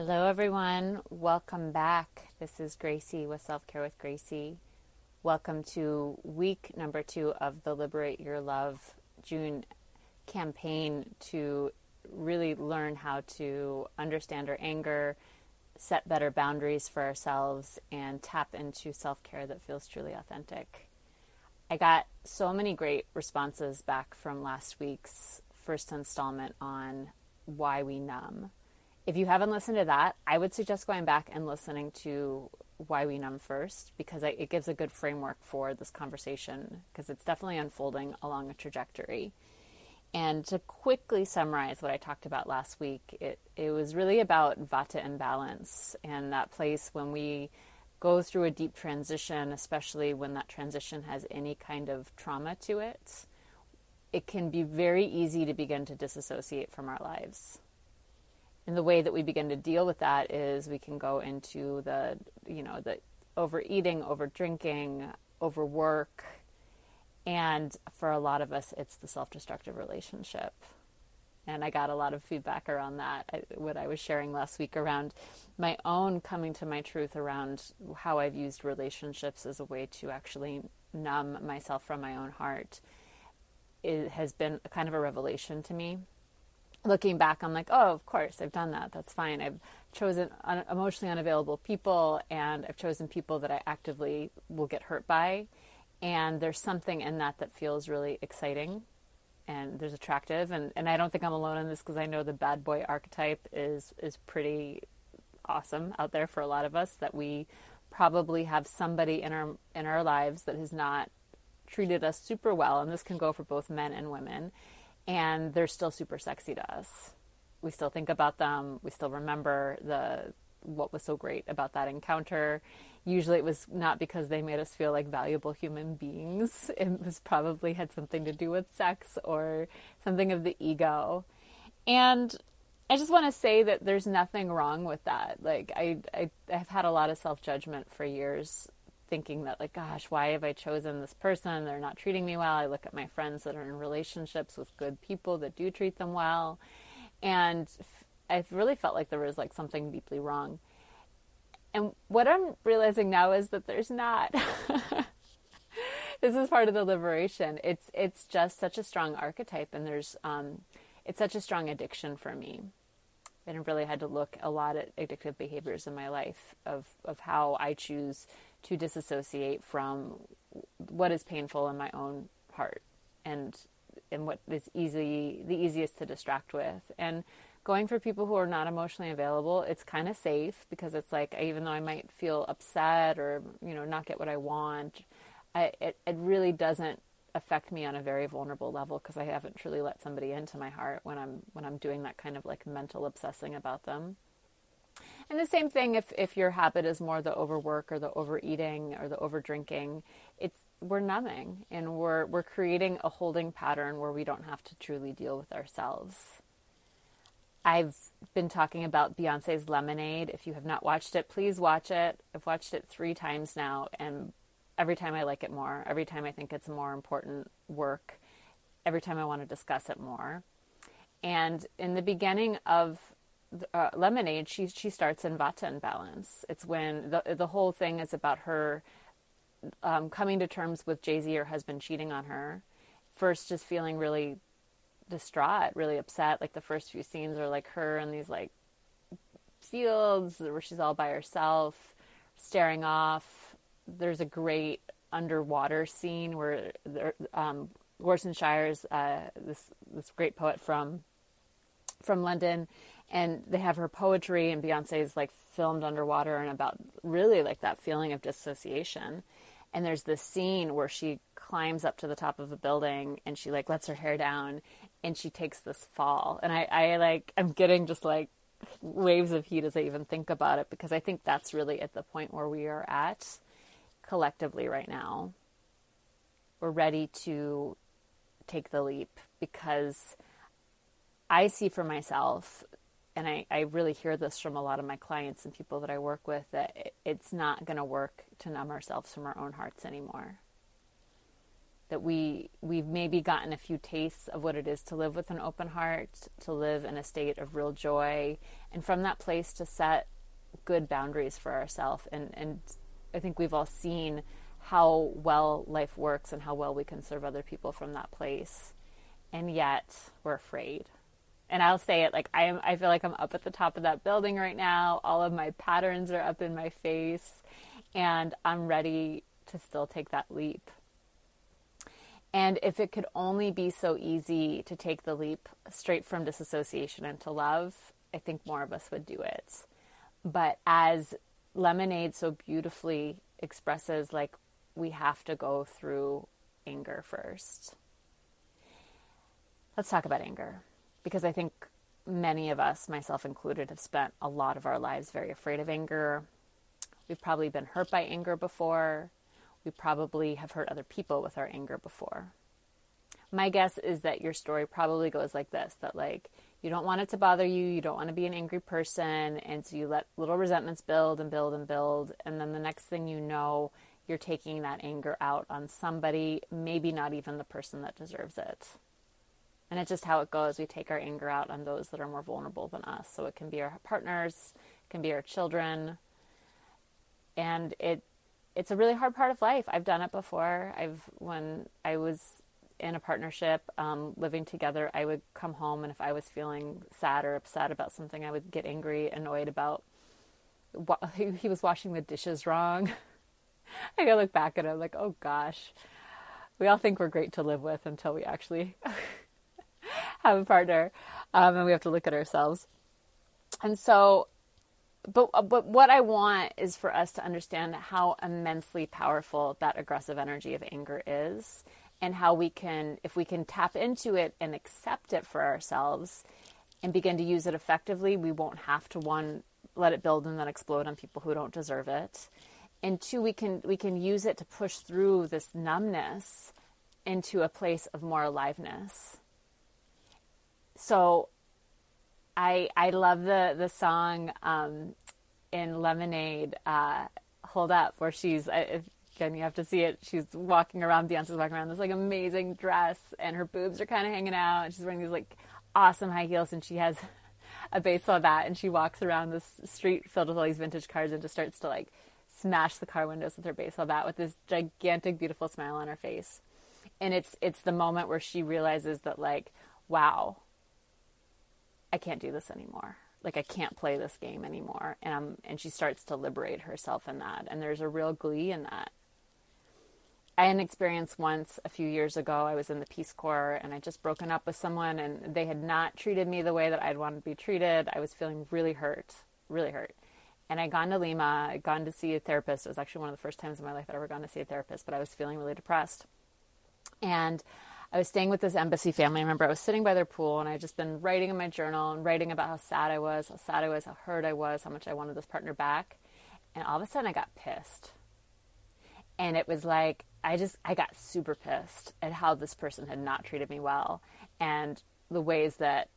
Hello, everyone. Welcome back. This is Gracie with Self Care with Gracie. Welcome to week number two of the Liberate Your Love June campaign to really learn how to understand our anger, set better boundaries for ourselves, and tap into self care that feels truly authentic. I got so many great responses back from last week's first installment on why we numb if you haven't listened to that, I would suggest going back and listening to Why We Numb first because it gives a good framework for this conversation because it's definitely unfolding along a trajectory. And to quickly summarize what I talked about last week, it, it was really about vata imbalance and that place when we go through a deep transition, especially when that transition has any kind of trauma to it, it can be very easy to begin to disassociate from our lives and the way that we begin to deal with that is we can go into the you know the overeating over drinking overwork. And for a lot of us it's the self-destructive relationship. And i got a lot of feedback around that. What i was sharing last week around my own coming to my truth around how i've used relationships as a way to actually numb myself from my own heart. It has been kind of a revelation to me looking back, I'm like, oh, of course, I've done that. That's fine. I've chosen un- emotionally unavailable people, and I've chosen people that I actively will get hurt by. And there's something in that that feels really exciting and there's attractive. And, and I don't think I'm alone in this because I know the bad boy archetype is, is pretty awesome out there for a lot of us that we probably have somebody in our, in our lives that has not treated us super well. And this can go for both men and women and they're still super sexy to us. We still think about them. We still remember the what was so great about that encounter. Usually it was not because they made us feel like valuable human beings. It was probably had something to do with sex or something of the ego. And I just want to say that there's nothing wrong with that. Like I, I I've had a lot of self-judgment for years thinking that like gosh why have i chosen this person? They're not treating me well. I look at my friends that are in relationships with good people that do treat them well. And i really felt like there was like something deeply wrong. And what i'm realizing now is that there's not. This is part of the liberation. It's it's just such a strong archetype and there's um it's such a strong addiction for me. And I really had to look a lot at addictive behaviors in my life of, of how I choose to disassociate from what is painful in my own heart and and what is easy the easiest to distract with. And going for people who are not emotionally available it's kind of safe because it's like even though i might feel upset or you know not get what i want I, it, it really doesn't affect me on a very vulnerable level because i haven't truly let somebody into my heart when i'm when i'm doing that kind of like mental obsessing about them and the same thing if, if your habit is more the overwork or the overeating or the overdrinking, it's we're numbing and we're we're creating a holding pattern where we don't have to truly deal with ourselves. I've been talking about Beyonce's Lemonade. If you have not watched it, please watch it. I've watched it three times now, and every time I like it more. Every time I think it's more important work. Every time I want to discuss it more. And in the beginning of uh, lemonade, she she starts in vata imbalance. It's when the the whole thing is about her um, coming to terms with Jay Z, her husband, cheating on her. First, just feeling really distraught, really upset. Like the first few scenes are like her in these like fields where she's all by herself, staring off. There's a great underwater scene where um, Warsan Shire's uh, this this great poet from from London and they have her poetry and Beyonce's like filmed underwater and about really like that feeling of dissociation. And there's this scene where she climbs up to the top of a building and she like lets her hair down and she takes this fall. And I, I like I'm getting just like waves of heat as I even think about it because I think that's really at the point where we are at collectively right now. We're ready to take the leap because I see for myself and I, I really hear this from a lot of my clients and people that I work with that it's not going to work to numb ourselves from our own hearts anymore. that we we've maybe gotten a few tastes of what it is to live with an open heart, to live in a state of real joy, and from that place to set good boundaries for ourselves. And and I think we've all seen how well life works and how well we can serve other people from that place. And yet we're afraid. And I'll say it like I am I feel like I'm up at the top of that building right now. All of my patterns are up in my face and I'm ready to still take that leap and if it could only be so easy to take the leap straight from disassociation into love, I think more of us would do it. But as Lemonade so beautifully expresses, like, we have to go through anger first. Let's talk about anger because I think many of us, myself included, have spent a lot of our lives very afraid of anger. We've probably been hurt by anger before we probably have hurt other people with our anger before. My guess is that your story probably goes like this that, like, you don't want it to bother you, you don't want to be an angry person, and so you let little resentments build and build and build, and then the next thing you know, you're taking that anger out on somebody, maybe not even the person that deserves it. And it's just how it goes. We take our anger out on those that are more vulnerable than us. So it can be our partners, it can be our children. And it it's a really hard part of life. I've done it before. I've when I was in a partnership, um, living together, I would come home and if I was feeling sad or upset about something, I would get angry, annoyed about he was washing the dishes wrong. I gotta look back at it like, oh gosh, we all think we're great to live with until we actually have a partner, um, and we have to look at ourselves. And so but uh, but what I want is for us to understand how immensely powerful that aggressive energy of anger is and how we can if we can tap into it and accept it for ourselves and begin to use it effectively, we won't have to one let it build and then explode on people who don't deserve it. And two, we can we can use it to push through this numbness into a place of more aliveness. So I I love the the song um, in Lemonade, uh, "Hold Up," where she's again you have to see it. She's walking around, Beyonce's walking around this like amazing dress, and her boobs are kind of hanging out, and she's wearing these like awesome high heels, and she has a baseball bat, and she walks around this street filled with all these vintage cars, and just starts to like smash the car windows with her baseball bat with this gigantic, beautiful smile on her face. And it's it's the moment where she realizes that like, wow, I can't do this anymore. Like I can't play this game anymore. And I'm, and she starts to liberate herself in that. And there's a real glee in that. I had an experience once a few years ago. I was in the Peace Corps and I just broken up with someone and they had not treated me the way that I'd wanted to be treated. I was feeling really hurt, really hurt. And I'd gone to Lima, I'd gone to see a therapist. It was actually one of the first times in my life I'd ever gone to see a therapist, but I was feeling really depressed. And I was staying with this embassy family. I remember I was sitting by their pool and I had just been writing in my journal and writing about how sad I was, how sad I was, how hurt I was, how much I wanted this partner back. And all of a sudden I got pissed. And it was like, I just, I got super pissed at how this person had not treated me well and the ways that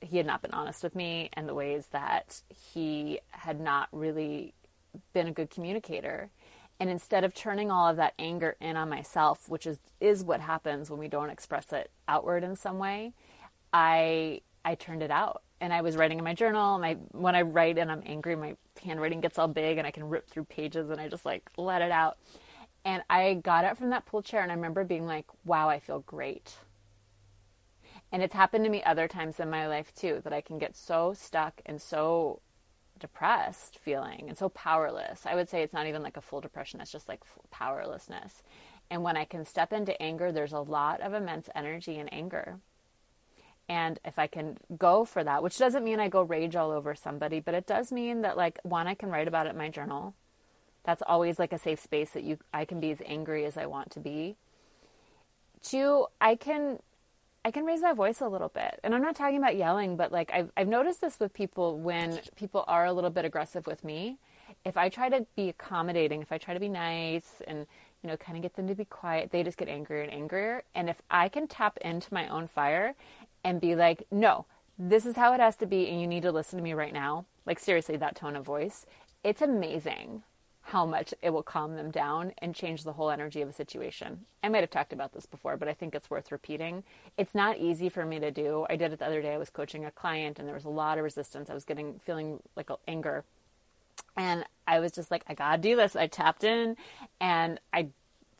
he had not been honest with me and the ways that he had not really been a good communicator. And instead of turning all of that anger in on myself, which is, is what happens when we don't express it outward in some way, I I turned it out. And I was writing in my journal. My when I write and I'm angry, my handwriting gets all big and I can rip through pages and I just like let it out. And I got up from that pool chair and I remember being like, wow, I feel great. And it's happened to me other times in my life too that I can get so stuck and so depressed feeling and so powerless. I would say it's not even like a full depression, it's just like powerlessness. And when I can step into anger, there's a lot of immense energy in anger. And if I can go for that, which doesn't mean I go rage all over somebody, but it does mean that like one, I can write about it in my journal. That's always like a safe space that you I can be as angry as I want to be. Two, I can I can raise my voice a little bit. And I'm not talking about yelling, but like I've, I've noticed this with people when people are a little bit aggressive with me. If I try to be accommodating, if I try to be nice and, you know, kind of get them to be quiet, they just get angrier and angrier. And if I can tap into my own fire and be like, no, this is how it has to be, and you need to listen to me right now, like seriously, that tone of voice, it's amazing. How much it will calm them down and change the whole energy of a situation. I might have talked about this before, but I think it's worth repeating. It's not easy for me to do. I did it the other day. I was coaching a client and there was a lot of resistance. I was getting feeling like anger. And I was just like, I got to do this. I tapped in and I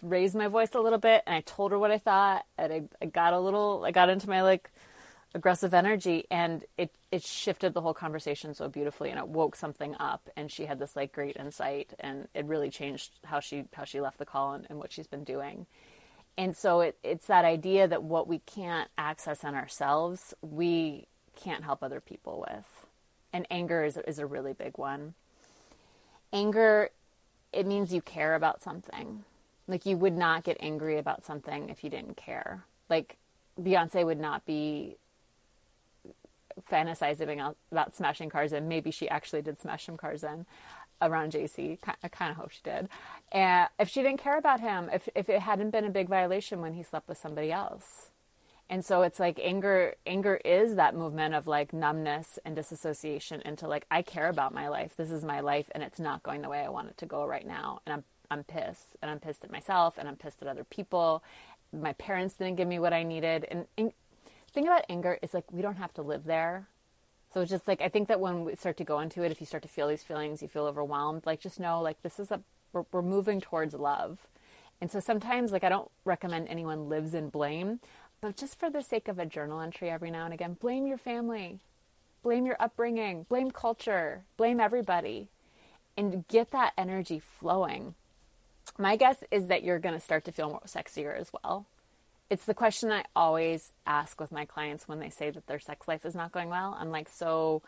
raised my voice a little bit and I told her what I thought and I, I got a little I got into my like aggressive energy and it it shifted the whole conversation so beautifully and it woke something up and she had this like great insight and it really changed how she how she left the call and, and what she's been doing. And so it, it's that idea that what we can't access in ourselves we can't help other people with. And anger is, is a really big one. Anger it means you care about something. Like you would not get angry about something if you didn't care. Like beyonce would not be fantasizing about, smashing cars in. Maybe she actually did smash some cars in around Jay Z. I kind of hope she did. And if she didn't care about him, if if it hadn't been a big violation when he slept with somebody else. And so it's like anger anger is that movement of like numbness and disassociation into like I care about my life. This is my life and it's not going the way I want it to go right now. And I'm I'm pissed. And I'm pissed at myself and I'm pissed at other people. My parents didn't give me what I needed. And, and thing about anger is like we don't have to live there. So it's just like I think that when we start to go into it, if you start to feel these feelings, you feel overwhelmed. Like just know like this is a we're, we're moving towards love, and so sometimes like I don't recommend anyone lives in blame, but just for the sake of a journal entry every now and again, blame your family, blame your upbringing, blame culture, blame everybody, and get that energy flowing. My guess is that you're going to start to feel more sexier as well it's the question I always ask with my clients when they say that their sex life is not going well. I'm like, so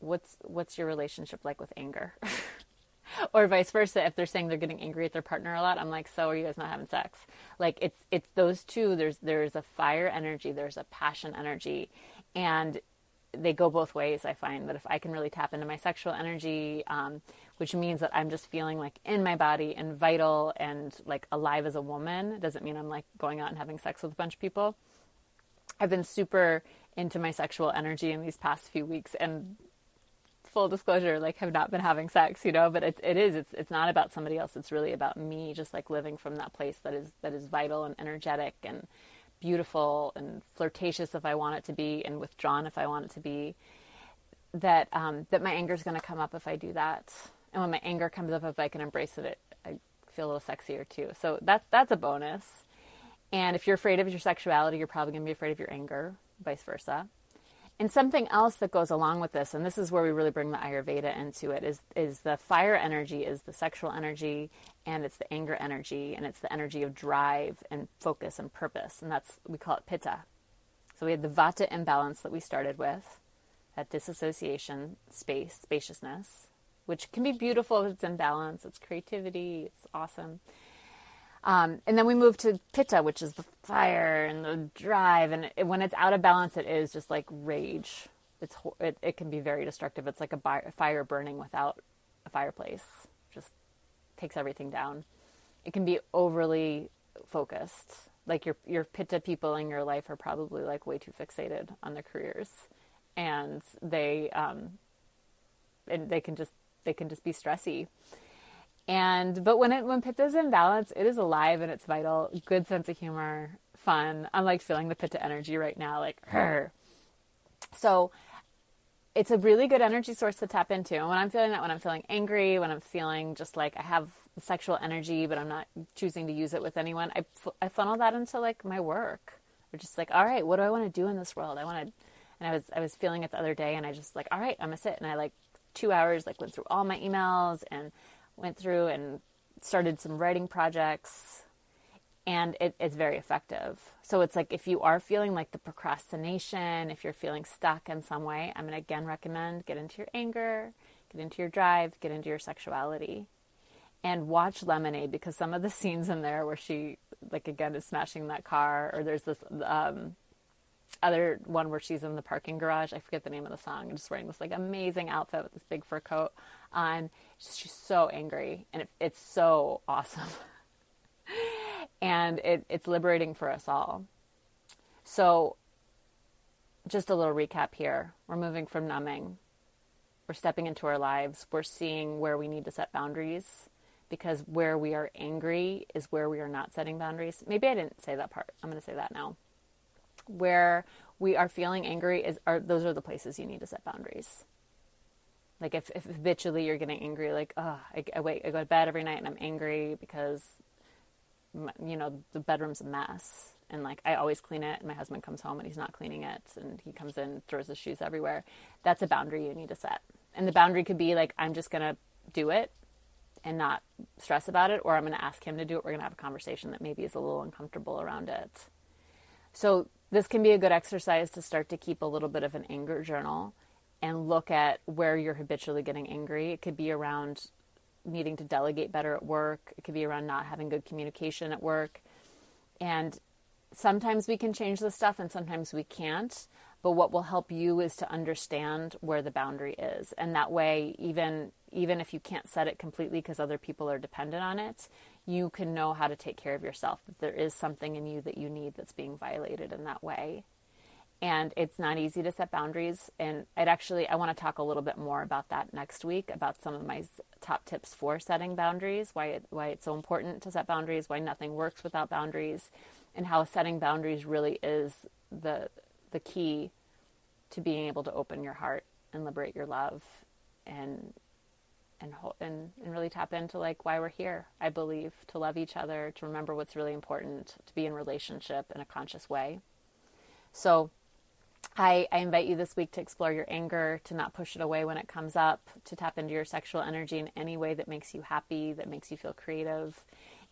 what's what's your relationship like with anger? or vice versa if they're saying they're getting angry at their partner a lot i'm like so are you guys not having sex like it's it's those two there's there's a fire energy there's a passion energy and they go both ways i find that if i can really tap into my sexual energy um, which means that I'm just feeling like in my body and vital and like alive as a woman. It Doesn't mean I'm like going out and having sex with a bunch of people. I've been super into my sexual energy in these past few weeks and full disclosure, like have not been having sex, you know, but it, it is, it's, it's not about somebody else. It's really about me just like living from that place that is, that is vital and energetic and beautiful and flirtatious if I want it to be and withdrawn if I want it to be that, um, that my anger is going to come up if I do that and when my anger comes up, if I can embrace it, I feel a little sexier too. So that's that's a bonus. And if you're afraid of your sexuality, you're probably going to be afraid of your anger, vice versa. And something else that goes along with this, and this is where we really bring the Ayurveda into it, is is the fire energy is the sexual energy, and it's the anger energy, and it's the energy of drive and focus and purpose, and that's we call it Pitta. So we had the Vata imbalance that we started with, that disassociation, space, spaciousness, which can be beautiful if it's in balance. It's creativity. It's awesome. Um, and then we move to pitta, which is the fire and the drive. And it, when it's out of balance, it is just like rage. It's it, it can be very destructive. It's like a, fire burning without a fireplace. Just takes everything down. It can be overly focused. Like your your pitta people in your life are probably like way too fixated on their careers, and they um, and they can just they can just be stressy. And but when it when pitta is in balance, it is alive and it's vital. Good sense of humor, fun. I'm like feeling the pitta energy right now, like her. So it's a really good energy source to tap into. And when I'm feeling that, when I'm feeling angry, when I'm feeling just like I have sexual energy, but I'm not choosing to use it with anyone, I, I funnel that into like my work. Or just like, all right, what do I want to do in this world? I want to, and I was I was feeling it the other day, and I just like, all right, I'm gonna sit, and I like two hours, like went through all my emails and went through and started some writing projects. And it, it's very effective. So it's like if you are feeling like the procrastination, if you're feeling stuck in some way, I'm going to again recommend get into your anger, get into your drive, get into your sexuality, and watch Lemonade because some of the scenes in there where she, like, again, is smashing that car, or there's this um, other one where she's in the parking garage. I forget the name of the song. And just wearing this like amazing outfit with this big fur coat on. She's so angry, and it, it's so awesome. and it, it's liberating for us all. So, just a little recap here. We're moving from numbing. We're stepping into our lives. We're seeing where we need to set boundaries. because where we are angry is where we are not setting boundaries. Maybe I didn't say that part. I'm going to say that now. Where we are feeling angry is are those are the places you need to set boundaries. Like if, if habitually you're getting angry, like oh, I, I wait, I go to bed every night and I'm angry because you know the bedroom's a mess. And like I always clean it. And my husband comes home and he's not cleaning it and he comes in throws his shoes everywhere. That's a boundary you need to set. And the boundary could be like I'm just going to do it and not stress about it or I'm going to ask him to do it. We're going to have a conversation that maybe is a little uncomfortable around it. So this can be a good exercise to start to keep a little bit of an anger journal and look at where you're habitually getting angry. It could be around needing to delegate better at work. It could be around not having good communication at work. And sometimes we can change the stuff and sometimes we can't. But what will help you is to understand where the boundary is. And that way, even even if you can't set it completely because other people are dependent on it, you can know how to take care of yourself. That there is something in you that you need that's being violated in that way. And it's not easy to set boundaries. And it actually, I want to talk a little bit more about that next week about some of my top tips for setting boundaries, why it, why it's so important to set boundaries, why nothing works without boundaries and how setting boundaries really is the the key to being able to open your heart and liberate your love and and and and really tap into like why we're here. I believe to love each other, to remember what's really important, to be in relationship in a conscious way. So I, I invite you this week to explore your anger, to not push it away when it comes up, to tap into your sexual energy in any way that makes you happy, that makes you feel creative,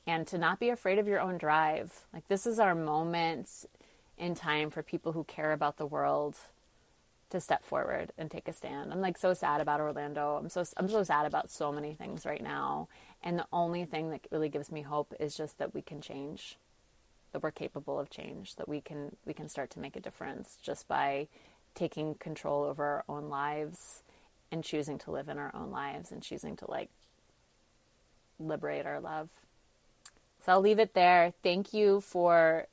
and to not be afraid of your own drive. Like, this is our moment in time for people who care about the world to step forward and take a stand. I'm like so sad about Orlando. I'm so I'm so sad about so many things right now. And the only thing that really gives me hope is just that we can change. That we're capable of change, that we can we can start to make a difference just by taking control over our own lives and choosing to live in our own lives and choosing to like liberate our love. So I'll leave it there. Thank you for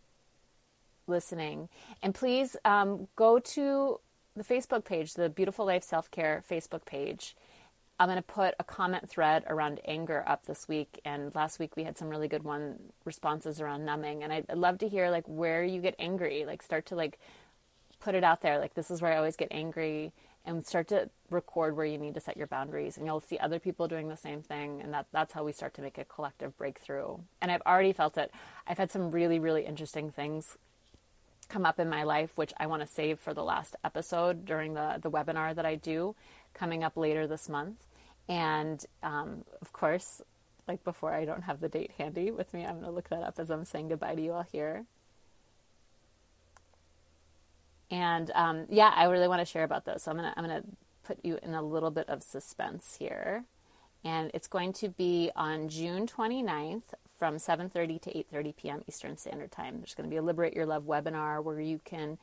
listening. And please um, go to the Facebook page, the Beautiful Life Self Care Facebook page. I'm going to put a comment thread around anger up this week. And last week we had some really good one responses around numbing. And I'd, love to hear like where you get angry. Like start to like put it out there. Like this is where I always get angry and start to record where you need to set your boundaries and you'll see other people doing the same thing and that that's how we start to make a collective breakthrough and i've already felt it i've had some really really interesting things come up in my life which i want to save for the last episode during the the webinar that i do coming up later this month. And um, of course like before i don't have the date handy with me i'm going to look that up as i'm saying goodbye to you all here. And um, yeah, I really want to share about those. So I'm gonna I'm gonna put you in a little bit of suspense here, and it's going to be on June 29th from 7:30 to 8:30 p.m. Eastern Standard Time. There's going to be a Liberate Your Love webinar where you can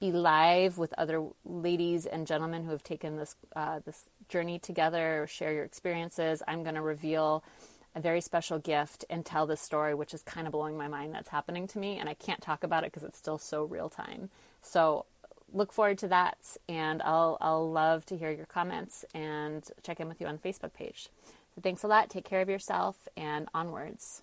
be live with other ladies and gentlemen who have taken this uh, this journey together, share your experiences. I'm going to reveal a very special gift and tell this story, which is kind of blowing my mind that's happening to me, and I can't talk about it because it's still so real time. So look forward to that, and I'll I'll love to hear your comments and check in with you on the Facebook page. So thanks a lot. Take care of yourself, and onwards.